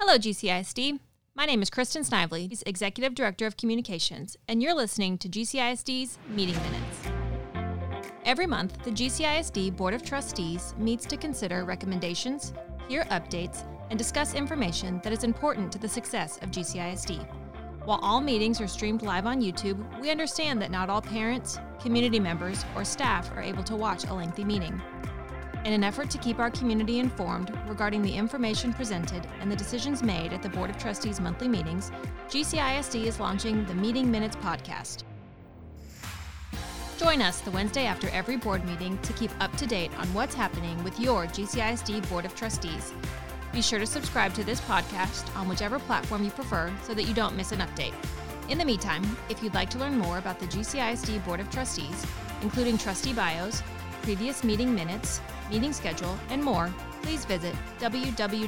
Hello, GCISD. My name is Kristen Snively, Executive Director of Communications, and you're listening to GCISD's Meeting Minutes. Every month, the GCISD Board of Trustees meets to consider recommendations, hear updates, and discuss information that is important to the success of GCISD. While all meetings are streamed live on YouTube, we understand that not all parents, community members, or staff are able to watch a lengthy meeting. In an effort to keep our community informed regarding the information presented and the decisions made at the Board of Trustees monthly meetings, GCISD is launching the Meeting Minutes podcast. Join us the Wednesday after every board meeting to keep up to date on what's happening with your GCISD Board of Trustees. Be sure to subscribe to this podcast on whichever platform you prefer so that you don't miss an update. In the meantime, if you'd like to learn more about the GCISD Board of Trustees, including trustee bios, previous meeting minutes, meeting schedule, and more, please visit www.gcisd.net.